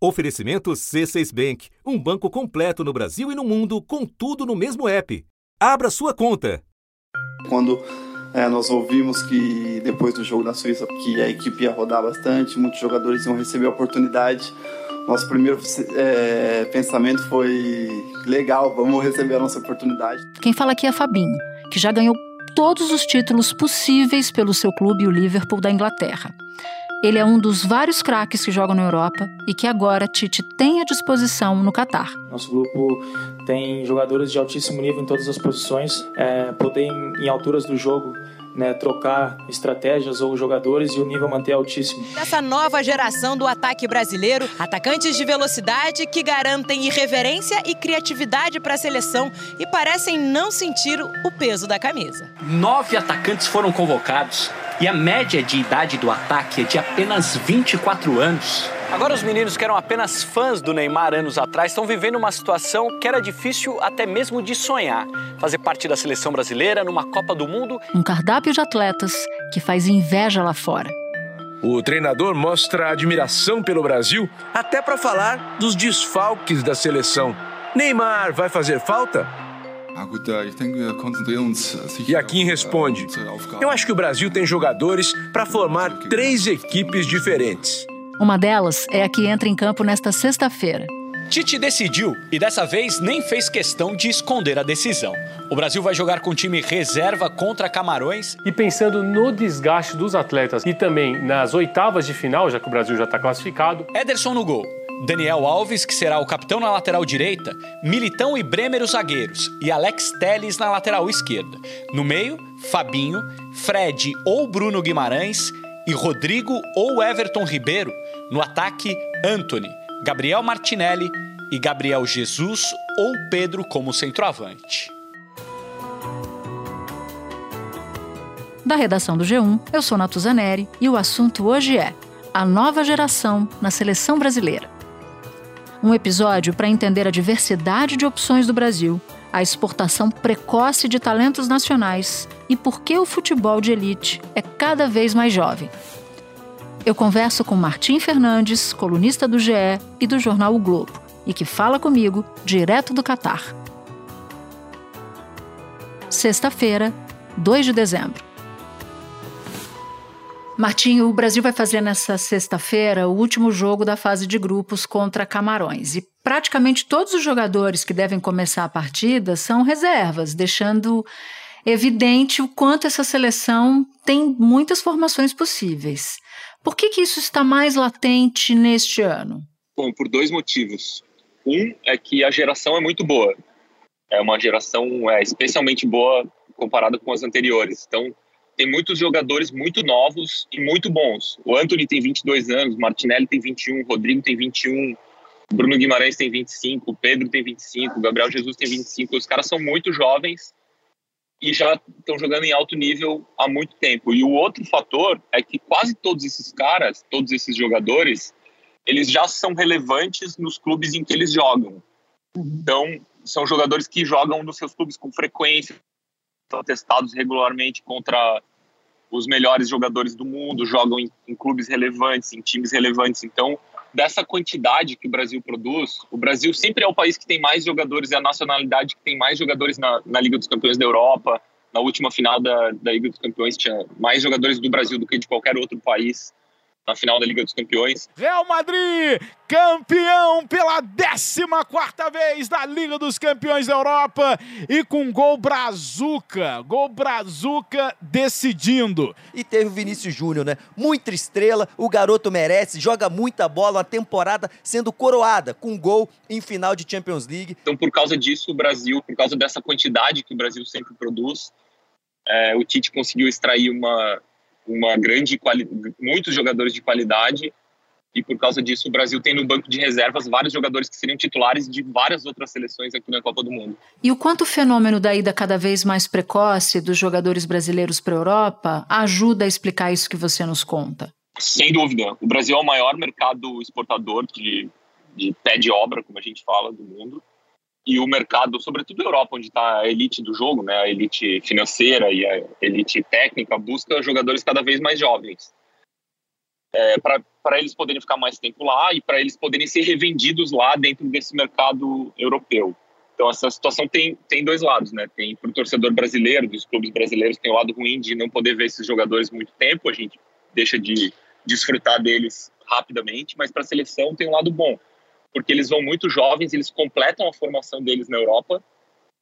Oferecimento C6 Bank, um banco completo no Brasil e no mundo, com tudo no mesmo app. Abra sua conta. Quando é, nós ouvimos que depois do jogo da Suíça que a equipe ia rodar bastante, muitos jogadores iam receber a oportunidade. Nosso primeiro é, pensamento foi legal, vamos receber a nossa oportunidade. Quem fala aqui é Fabinho, que já ganhou todos os títulos possíveis pelo seu clube, o Liverpool da Inglaterra. Ele é um dos vários craques que jogam na Europa e que agora Tite tem à disposição no Catar. Nosso grupo tem jogadores de altíssimo nível em todas as posições, é, poder em, em alturas do jogo né, trocar estratégias ou jogadores e o nível manter altíssimo. Essa nova geração do ataque brasileiro, atacantes de velocidade que garantem irreverência e criatividade para a seleção e parecem não sentir o peso da camisa. Nove atacantes foram convocados e a média de idade do ataque é de apenas 24 anos. Agora, os meninos que eram apenas fãs do Neymar anos atrás estão vivendo uma situação que era difícil até mesmo de sonhar: fazer parte da seleção brasileira numa Copa do Mundo. Um cardápio de atletas que faz inveja lá fora. O treinador mostra admiração pelo Brasil, até para falar dos desfalques da seleção. Neymar vai fazer falta? E aqui responde: Eu acho que o Brasil tem jogadores para formar três equipes diferentes. Uma delas é a que entra em campo nesta sexta-feira. Tite decidiu e dessa vez nem fez questão de esconder a decisão. O Brasil vai jogar com time reserva contra Camarões. E pensando no desgaste dos atletas e também nas oitavas de final, já que o Brasil já está classificado. Ederson no gol. Daniel Alves, que será o capitão na lateral direita, Militão e Bremer os zagueiros e Alex Teles na lateral esquerda. No meio, Fabinho, Fred ou Bruno Guimarães e Rodrigo ou Everton Ribeiro. No ataque, Anthony, Gabriel Martinelli e Gabriel Jesus ou Pedro como centroavante. Da redação do G1, eu sou Natuzaneri e o assunto hoje é a nova geração na seleção brasileira. Um episódio para entender a diversidade de opções do Brasil, a exportação precoce de talentos nacionais e por que o futebol de elite é cada vez mais jovem. Eu converso com Martim Fernandes, colunista do GE e do jornal O Globo, e que fala comigo direto do Catar. Sexta-feira, 2 de dezembro. Martinho, o Brasil vai fazer nessa sexta-feira o último jogo da fase de grupos contra Camarões. E praticamente todos os jogadores que devem começar a partida são reservas, deixando evidente o quanto essa seleção tem muitas formações possíveis. Por que, que isso está mais latente neste ano? Bom, por dois motivos. Um é que a geração é muito boa. É uma geração é, especialmente boa comparada com as anteriores. Então, tem muitos jogadores muito novos e muito bons. O Anthony tem 22 anos, Martinelli tem 21, Rodrigo tem 21, Bruno Guimarães tem 25, Pedro tem 25, Gabriel Jesus tem 25. Os caras são muito jovens e já estão jogando em alto nível há muito tempo. E o outro fator é que quase todos esses caras, todos esses jogadores, eles já são relevantes nos clubes em que eles jogam. Então, são jogadores que jogam nos seus clubes com frequência, testados regularmente contra os melhores jogadores do mundo, jogam em, em, clubes relevantes, em times relevantes. Então, dessa quantidade que o Brasil produz, o Brasil sempre é o país que tem mais jogadores, é a nacionalidade que tem mais jogadores na, na Liga dos Campeões da Europa. Na última final da, da Liga dos Campeões tinha mais jogadores do Brasil do que de qualquer outro país na final da Liga dos Campeões. Real Madrid, campeão pela 14 vez da Liga dos Campeões da Europa e com gol brazuca, gol brazuca decidindo. E teve o Vinícius Júnior, né? Muita estrela, o garoto merece, joga muita bola, uma temporada sendo coroada com gol em final de Champions League. Então, por causa disso, o Brasil, por causa dessa quantidade que o Brasil sempre produz, é, o Tite conseguiu extrair uma uma grande muitos jogadores de qualidade e por causa disso o Brasil tem no banco de reservas vários jogadores que seriam titulares de várias outras seleções aqui na Copa do Mundo. E o quanto o fenômeno da ida cada vez mais precoce dos jogadores brasileiros para a Europa ajuda a explicar isso que você nos conta? Sem dúvida. O Brasil é o maior mercado exportador de, de pé de obra, como a gente fala, do mundo e o mercado, sobretudo a Europa, onde está a elite do jogo, né, a elite financeira e a elite técnica, busca jogadores cada vez mais jovens. é, para eles poderem ficar mais tempo lá e para eles poderem ser revendidos lá dentro desse mercado europeu. Então essa situação tem, tem dois lados, né? Tem para o torcedor brasileiro, dos clubes brasileiros, tem o lado ruim de não poder ver esses jogadores muito tempo, a gente deixa de desfrutar deles rapidamente, mas para a seleção tem um lado bom, porque eles vão muito jovens, eles completam a formação deles na Europa,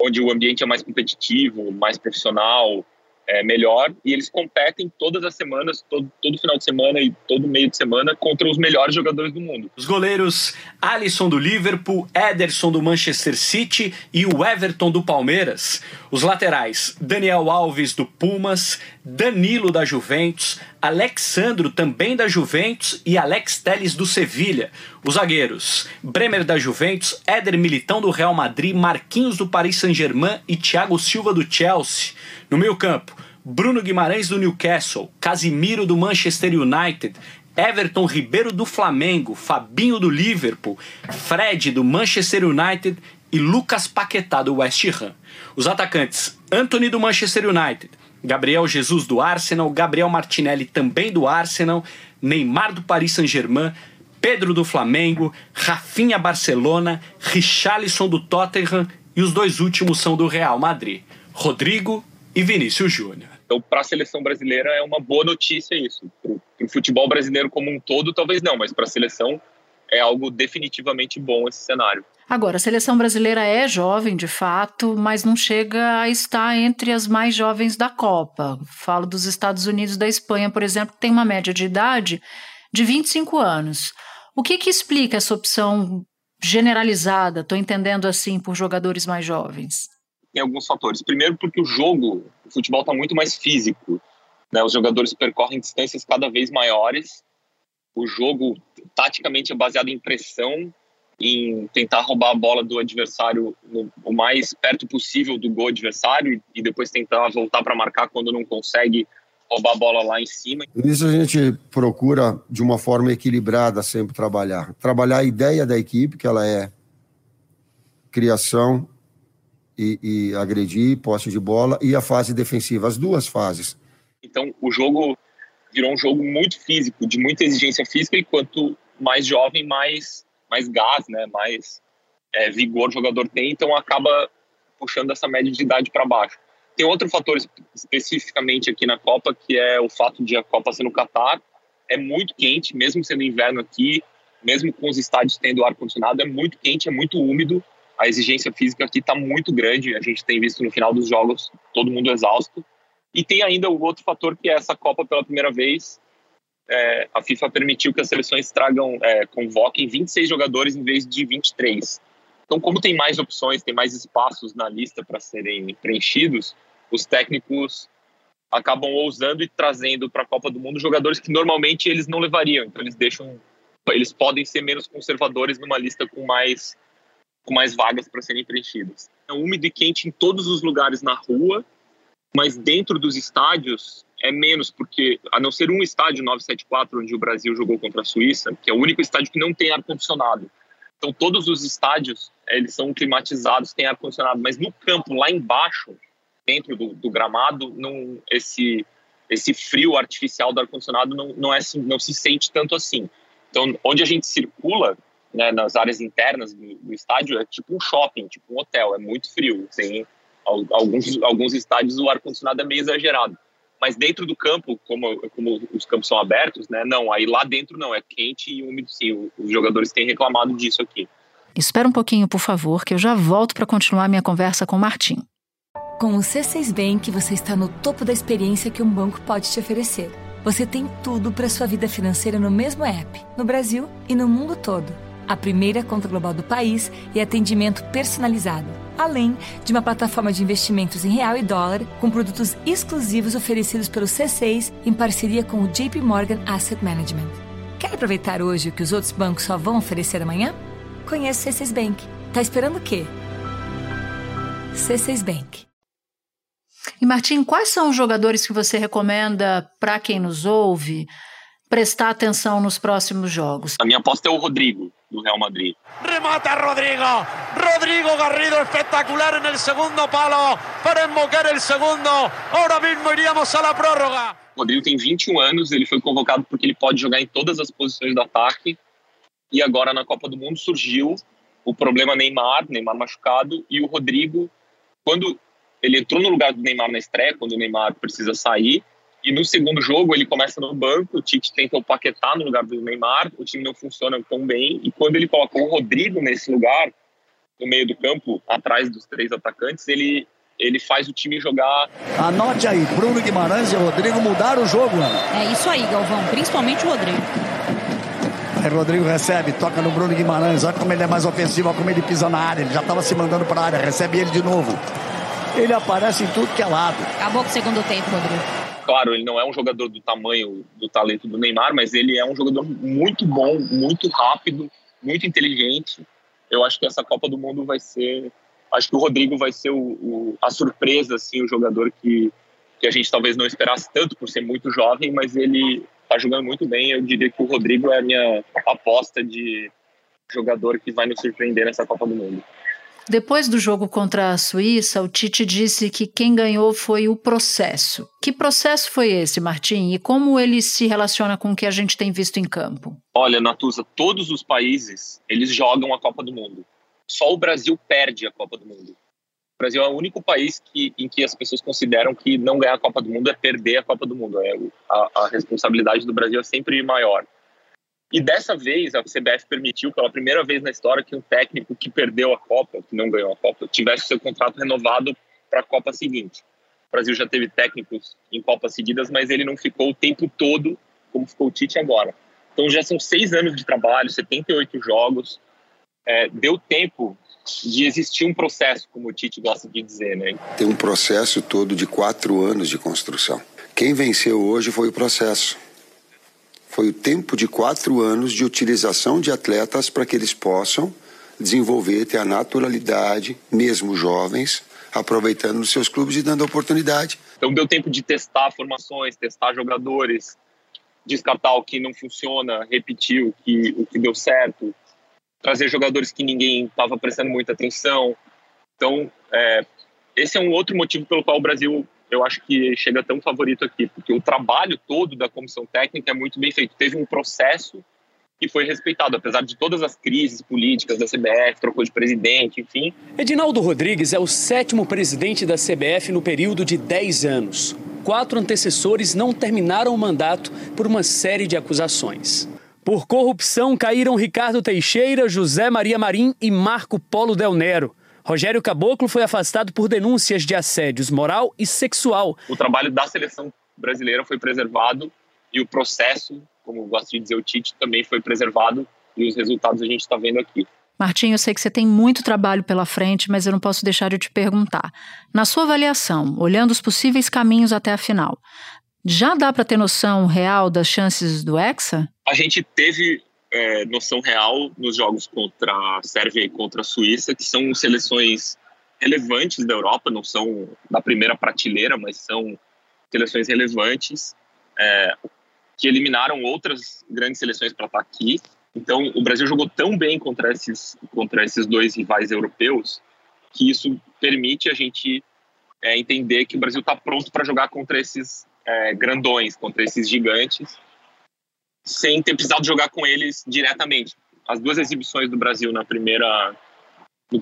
onde o ambiente é mais competitivo, mais profissional, é, melhor e eles competem todas as semanas, todo, todo final de semana e todo meio de semana contra os melhores jogadores do mundo. Os goleiros Alisson do Liverpool, Ederson do Manchester City e o Everton do Palmeiras. Os laterais Daniel Alves do Pumas, Danilo da Juventus, Alexandro também da Juventus e Alex Teles do Sevilha. Os zagueiros Bremer da Juventus, Éder Militão do Real Madrid, Marquinhos do Paris Saint-Germain e Thiago Silva do Chelsea. No meio campo, Bruno Guimarães do Newcastle, Casimiro do Manchester United, Everton Ribeiro do Flamengo, Fabinho do Liverpool, Fred do Manchester United e Lucas Paquetá do West Ham. Os atacantes: Anthony do Manchester United, Gabriel Jesus do Arsenal, Gabriel Martinelli também do Arsenal, Neymar do Paris Saint-Germain, Pedro do Flamengo, Rafinha Barcelona, Richarlison do Tottenham e os dois últimos são do Real Madrid, Rodrigo e Vinícius Júnior. Então, para a seleção brasileira é uma boa notícia isso. Para o futebol brasileiro como um todo, talvez não, mas para a seleção é algo definitivamente bom esse cenário. Agora, a seleção brasileira é jovem, de fato, mas não chega a estar entre as mais jovens da Copa. Falo dos Estados Unidos da Espanha, por exemplo, que tem uma média de idade de 25 anos. O que, que explica essa opção generalizada, estou entendendo assim, por jogadores mais jovens? Tem alguns fatores. Primeiro, porque o jogo, o futebol está muito mais físico. Né? Os jogadores percorrem distâncias cada vez maiores. O jogo, taticamente, é baseado em pressão em tentar roubar a bola do adversário no, o mais perto possível do gol adversário e, e depois tentar voltar para marcar quando não consegue roubar a bola lá em cima. Nisso a gente procura de uma forma equilibrada sempre trabalhar. Trabalhar a ideia da equipe, que ela é criação e, e agredir, posse de bola, e a fase defensiva, as duas fases. Então o jogo virou um jogo muito físico, de muita exigência física, e quanto mais jovem, mais mais gás, né, mais é, vigor o jogador tem, então acaba puxando essa média de idade para baixo. Tem outro fator especificamente aqui na Copa, que é o fato de a Copa ser no Catar, é muito quente, mesmo sendo inverno aqui, mesmo com os estádios tendo ar-condicionado, é muito quente, é muito úmido, a exigência física aqui está muito grande, a gente tem visto no final dos jogos todo mundo exausto. E tem ainda o outro fator que é essa Copa pela primeira vez é, a FIFA permitiu que as seleções tragam, é, convoquem 26 jogadores em vez de 23. Então, como tem mais opções, tem mais espaços na lista para serem preenchidos, os técnicos acabam ousando e trazendo para a Copa do Mundo jogadores que normalmente eles não levariam. Então, eles deixam, eles podem ser menos conservadores numa lista com mais com mais vagas para serem preenchidas. É úmido e quente em todos os lugares na rua, mas dentro dos estádios é menos, porque a não ser um estádio 974, onde o Brasil jogou contra a Suíça, que é o único estádio que não tem ar-condicionado. Então, todos os estádios, eles são climatizados, têm ar-condicionado, mas no campo, lá embaixo, dentro do, do gramado, não, esse, esse frio artificial do ar-condicionado não, não, é, assim, não se sente tanto assim. Então, onde a gente circula, né, nas áreas internas do, do, estádio, é tipo um shopping, tipo um hotel, é muito frio. Tem alguns, alguns estádios o ar-condicionado é meio exagerado. Mas dentro do campo, como, como os campos são abertos, né? Não, aí lá dentro não, é quente e úmido sim. Os jogadores têm reclamado disso aqui. Espera um pouquinho, por favor, que eu já volto para continuar minha conversa com o Martim. Com o C6 Bank, você está no topo da experiência que um banco pode te oferecer. Você tem tudo para sua vida financeira no mesmo app, no Brasil e no mundo todo a primeira conta global do país e atendimento personalizado, além de uma plataforma de investimentos em real e dólar com produtos exclusivos oferecidos pelo C6 em parceria com o JP Morgan Asset Management. Quer aproveitar hoje o que os outros bancos só vão oferecer amanhã? Conheça o C6 Bank. Tá esperando o quê? C6 Bank. E Martim, quais são os jogadores que você recomenda para quem nos ouve prestar atenção nos próximos jogos? A minha aposta é o Rodrigo do Real Madrid. Remata Rodrigo. Rodrigo Garrido espectacular en el segundo palo para embocar el segundo. Ahora mismo iríamos a la prórroga. Rodrigo tem 21 anos, ele foi convocado porque ele pode jogar em todas as posições do ataque. E agora na Copa do Mundo surgiu o problema Neymar, Neymar machucado, e o Rodrigo, quando ele entrou no lugar do Neymar na estreia, quando o Neymar precisa sair, e no segundo jogo ele começa no banco, o Tite tenta o Paquetá no lugar do Neymar, o time não funciona tão bem, e quando ele colocou o Rodrigo nesse lugar, no meio do campo, atrás dos três atacantes, ele, ele faz o time jogar. Anote aí, Bruno Guimarães e Rodrigo mudaram o jogo, Ana. É isso aí, Galvão, principalmente o Rodrigo. Aí Rodrigo recebe, toca no Bruno Guimarães, olha como ele é mais ofensivo, olha como ele pisa na área, ele já estava se mandando para a área, recebe ele de novo. Ele aparece em tudo que é lado. Acabou com o segundo tempo, Rodrigo. Claro, ele não é um jogador do tamanho, do talento do Neymar, mas ele é um jogador muito bom, muito rápido, muito inteligente. Eu acho que essa Copa do Mundo vai ser. Acho que o Rodrigo vai ser o, o, a surpresa, assim, o jogador que, que a gente talvez não esperasse tanto por ser muito jovem, mas ele está jogando muito bem. Eu diria que o Rodrigo é a minha aposta de jogador que vai nos surpreender nessa Copa do Mundo. Depois do jogo contra a Suíça, o Tite disse que quem ganhou foi o processo. Que processo foi esse, Martim? E como ele se relaciona com o que a gente tem visto em campo? Olha, Natuza, todos os países, eles jogam a Copa do Mundo. Só o Brasil perde a Copa do Mundo. O Brasil é o único país que, em que as pessoas consideram que não ganhar a Copa do Mundo é perder a Copa do Mundo. É, a, a responsabilidade do Brasil é sempre maior. E dessa vez a CBF permitiu, pela primeira vez na história, que um técnico que perdeu a Copa, que não ganhou a Copa, tivesse seu contrato renovado para a Copa seguinte. O Brasil já teve técnicos em Copas seguidas, mas ele não ficou o tempo todo como ficou o Tite agora. Então já são seis anos de trabalho, 78 jogos. É, deu tempo de existir um processo, como o Tite gosta de dizer, né? Tem um processo todo de quatro anos de construção. Quem venceu hoje foi o processo foi o tempo de quatro anos de utilização de atletas para que eles possam desenvolver, ter a naturalidade, mesmo jovens, aproveitando nos seus clubes e dando oportunidade. Então deu tempo de testar formações, testar jogadores, descartar o que não funciona, repetir o que, o que deu certo, trazer jogadores que ninguém estava prestando muita atenção. Então, é, esse é um outro motivo pelo qual o Brasil eu acho que chega tão favorito aqui, porque o trabalho todo da comissão técnica é muito bem feito. Teve um processo que foi respeitado, apesar de todas as crises políticas da CBF, trocou de presidente, enfim. Edinaldo Rodrigues é o sétimo presidente da CBF no período de 10 anos. Quatro antecessores não terminaram o mandato por uma série de acusações. Por corrupção caíram Ricardo Teixeira, José Maria Marim e Marco Polo Del Nero. Rogério Caboclo foi afastado por denúncias de assédios moral e sexual. O trabalho da seleção brasileira foi preservado e o processo, como gosta de dizer o Tite, também foi preservado e os resultados a gente está vendo aqui. Martim, eu sei que você tem muito trabalho pela frente, mas eu não posso deixar de te perguntar. Na sua avaliação, olhando os possíveis caminhos até a final, já dá para ter noção real das chances do Hexa? A gente teve é, noção real nos jogos contra a Sérvia e contra a Suíça, que são seleções relevantes da Europa, não são da primeira prateleira, mas são seleções relevantes, é, que eliminaram outras grandes seleções para estar aqui. Então, o Brasil jogou tão bem contra esses, contra esses dois rivais europeus que isso permite a gente é, entender que o Brasil está pronto para jogar contra esses é, grandões, contra esses gigantes sem ter precisado jogar com eles diretamente. As duas exibições do Brasil na primeira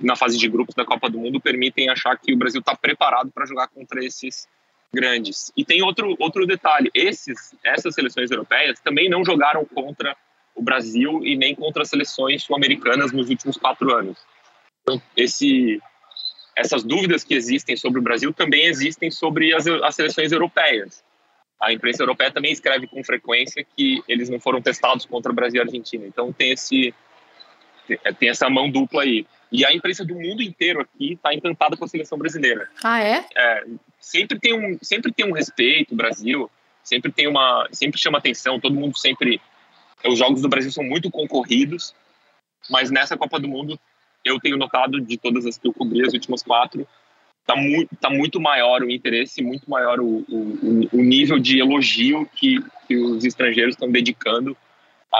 na fase de grupos da Copa do Mundo permitem achar que o Brasil está preparado para jogar contra esses grandes. E tem outro outro detalhe: esses essas seleções europeias também não jogaram contra o Brasil e nem contra as seleções sul-americanas nos últimos quatro anos. Então, esse essas dúvidas que existem sobre o Brasil também existem sobre as, as seleções europeias a imprensa europeia também escreve com frequência que eles não foram testados contra o Brasil e a Argentina. Então tem esse tem essa mão dupla aí. E a imprensa do mundo inteiro aqui está encantada com a seleção brasileira. Ah, é? é? sempre tem um sempre tem um respeito Brasil, sempre tem uma sempre chama atenção, todo mundo sempre os jogos do Brasil são muito concorridos, mas nessa Copa do Mundo eu tenho notado de todas as que eu cobri as últimas quatro tá muito, tá muito maior o interesse, muito maior o, o, o nível de elogio que, que os estrangeiros estão dedicando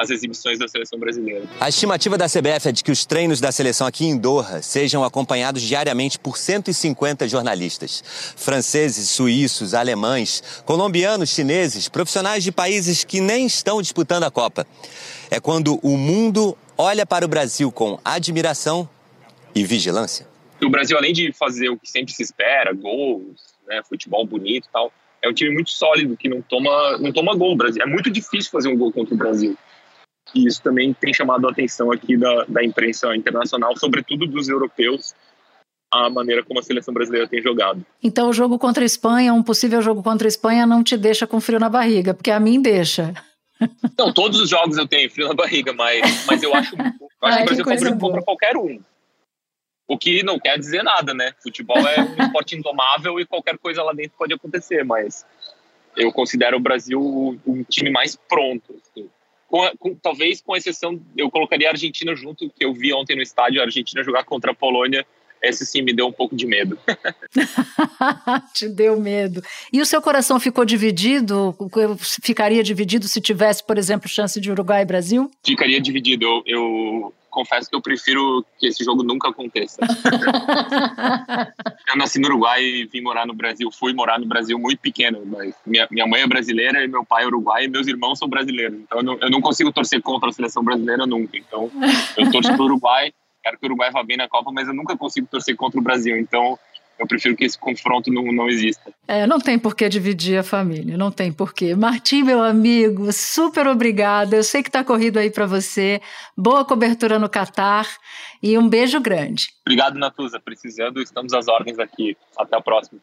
as exibições da seleção brasileira. A estimativa da CBF é de que os treinos da seleção aqui em Doha sejam acompanhados diariamente por 150 jornalistas. Franceses, suíços, alemães, colombianos, chineses, profissionais de países que nem estão disputando a Copa. É quando o mundo olha para o Brasil com admiração e vigilância. O Brasil, além de fazer o que sempre se espera, gols, né, futebol bonito e tal, é um time muito sólido que não toma, não toma gol. Brasil. É muito difícil fazer um gol contra o Brasil. E isso também tem chamado a atenção aqui da, da imprensa internacional, sobretudo dos europeus, a maneira como a seleção brasileira tem jogado. Então, o jogo contra a Espanha, um possível jogo contra a Espanha, não te deixa com frio na barriga, porque a mim deixa. Não, todos os jogos eu tenho frio na barriga, mas, mas eu acho, eu acho Ai, que o Brasil favorito contra qualquer um. O que não quer dizer nada, né? Futebol é um esporte indomável e qualquer coisa lá dentro pode acontecer, mas eu considero o Brasil um time mais pronto. Assim com, com, talvez com exceção, eu colocaria a Argentina junto, que eu vi ontem no estádio a Argentina jogar contra a Polônia. Esse sim me deu um pouco de medo. Te deu medo. E o seu coração ficou dividido? Ficaria dividido se tivesse, por exemplo, chance de Uruguai e Brasil? Ficaria dividido. Eu, eu confesso que eu prefiro que esse jogo nunca aconteça. eu nasci no Uruguai e vim morar no Brasil. Fui morar no Brasil muito pequeno, mas minha, minha mãe é brasileira e meu pai é uruguai e meus irmãos são brasileiros. Então eu não, eu não consigo torcer contra a seleção brasileira nunca. Então eu torço para o Uruguai, quero que o Uruguai vá bem na Copa, mas eu nunca consigo torcer contra o Brasil. Então eu prefiro que esse confronto não, não exista. É, não tem por que dividir a família, não tem por quê. Martim, meu amigo, super obrigada. Eu sei que está corrido aí para você. Boa cobertura no Catar e um beijo grande. Obrigado, Natuza. Precisando, estamos às ordens aqui. Até a próxima.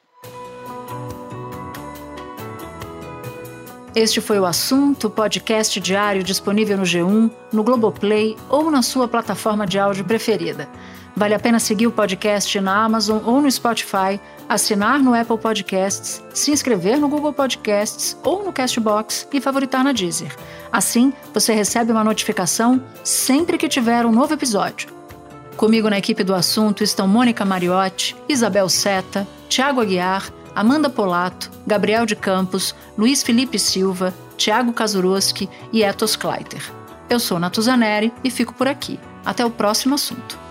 Este foi o assunto, podcast diário disponível no G1, no Globoplay ou na sua plataforma de áudio preferida. Vale a pena seguir o podcast na Amazon ou no Spotify, assinar no Apple Podcasts, se inscrever no Google Podcasts ou no Castbox e favoritar na Deezer. Assim, você recebe uma notificação sempre que tiver um novo episódio. Comigo na equipe do assunto estão Mônica Mariotti, Isabel Seta, Tiago Aguiar, Amanda Polato, Gabriel de Campos, Luiz Felipe Silva, Tiago Kazuroski e Etos Kleiter. Eu sou Natuzaneri e fico por aqui. Até o próximo assunto.